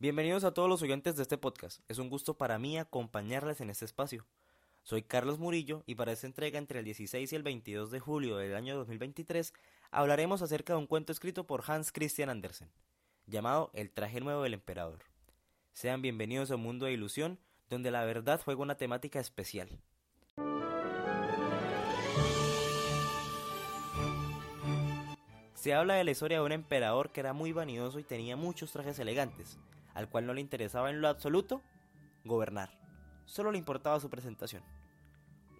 Bienvenidos a todos los oyentes de este podcast. Es un gusto para mí acompañarles en este espacio. Soy Carlos Murillo y para esta entrega entre el 16 y el 22 de julio del año 2023 hablaremos acerca de un cuento escrito por Hans Christian Andersen, llamado El traje nuevo del emperador. Sean bienvenidos a un mundo de ilusión donde la verdad juega una temática especial. Se habla de la historia de un emperador que era muy vanidoso y tenía muchos trajes elegantes, al cual no le interesaba en lo absoluto gobernar. Solo le importaba su presentación.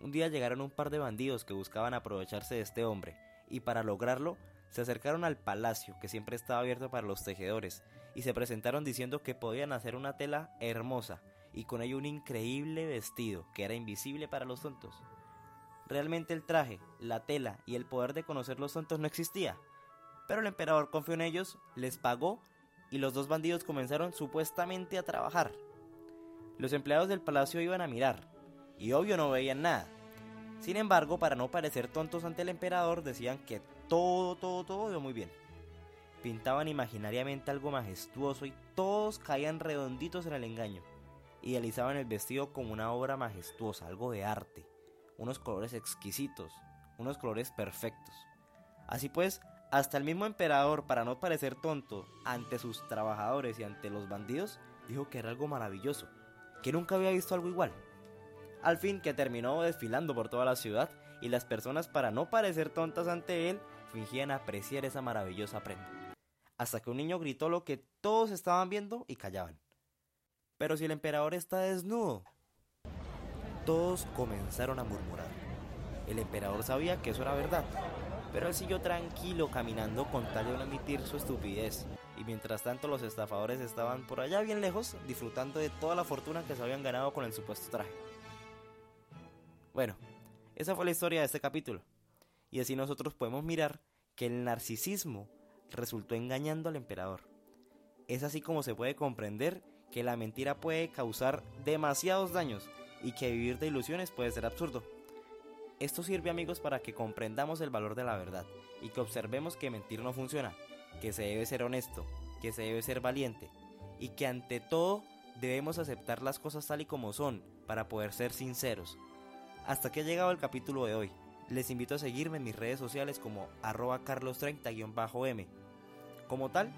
Un día llegaron un par de bandidos que buscaban aprovecharse de este hombre, y para lograrlo se acercaron al palacio, que siempre estaba abierto para los tejedores, y se presentaron diciendo que podían hacer una tela hermosa, y con ello un increíble vestido, que era invisible para los tontos. Realmente el traje, la tela y el poder de conocer los tontos no existía, pero el emperador confió en ellos, les pagó y los dos bandidos comenzaron supuestamente a trabajar. Los empleados del palacio iban a mirar, y obvio no veían nada. Sin embargo, para no parecer tontos ante el emperador, decían que todo, todo, todo iba muy bien. Pintaban imaginariamente algo majestuoso y todos caían redonditos en el engaño. Idealizaban el vestido como una obra majestuosa, algo de arte, unos colores exquisitos, unos colores perfectos. Así pues, hasta el mismo emperador, para no parecer tonto ante sus trabajadores y ante los bandidos, dijo que era algo maravilloso, que nunca había visto algo igual. Al fin que terminó desfilando por toda la ciudad y las personas para no parecer tontas ante él fingían apreciar esa maravillosa prenda. Hasta que un niño gritó lo que todos estaban viendo y callaban. Pero si el emperador está desnudo. Todos comenzaron a murmurar. El emperador sabía que eso era verdad, pero él siguió tranquilo caminando con tal de no emitir su estupidez. Y mientras tanto los estafadores estaban por allá bien lejos disfrutando de toda la fortuna que se habían ganado con el supuesto traje. Bueno, esa fue la historia de este capítulo. Y así nosotros podemos mirar que el narcisismo resultó engañando al emperador. Es así como se puede comprender que la mentira puede causar demasiados daños y que vivir de ilusiones puede ser absurdo. Esto sirve amigos para que comprendamos el valor de la verdad y que observemos que mentir no funciona, que se debe ser honesto, que se debe ser valiente y que ante todo debemos aceptar las cosas tal y como son para poder ser sinceros. Hasta que ha llegado el capítulo de hoy. Les invito a seguirme en mis redes sociales como arroba carlos30-m. Como tal,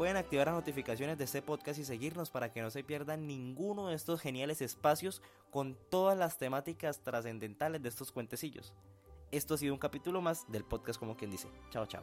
Pueden activar las notificaciones de este podcast y seguirnos para que no se pierdan ninguno de estos geniales espacios con todas las temáticas trascendentales de estos cuentecillos. Esto ha sido un capítulo más del podcast como quien dice. Chao, chao.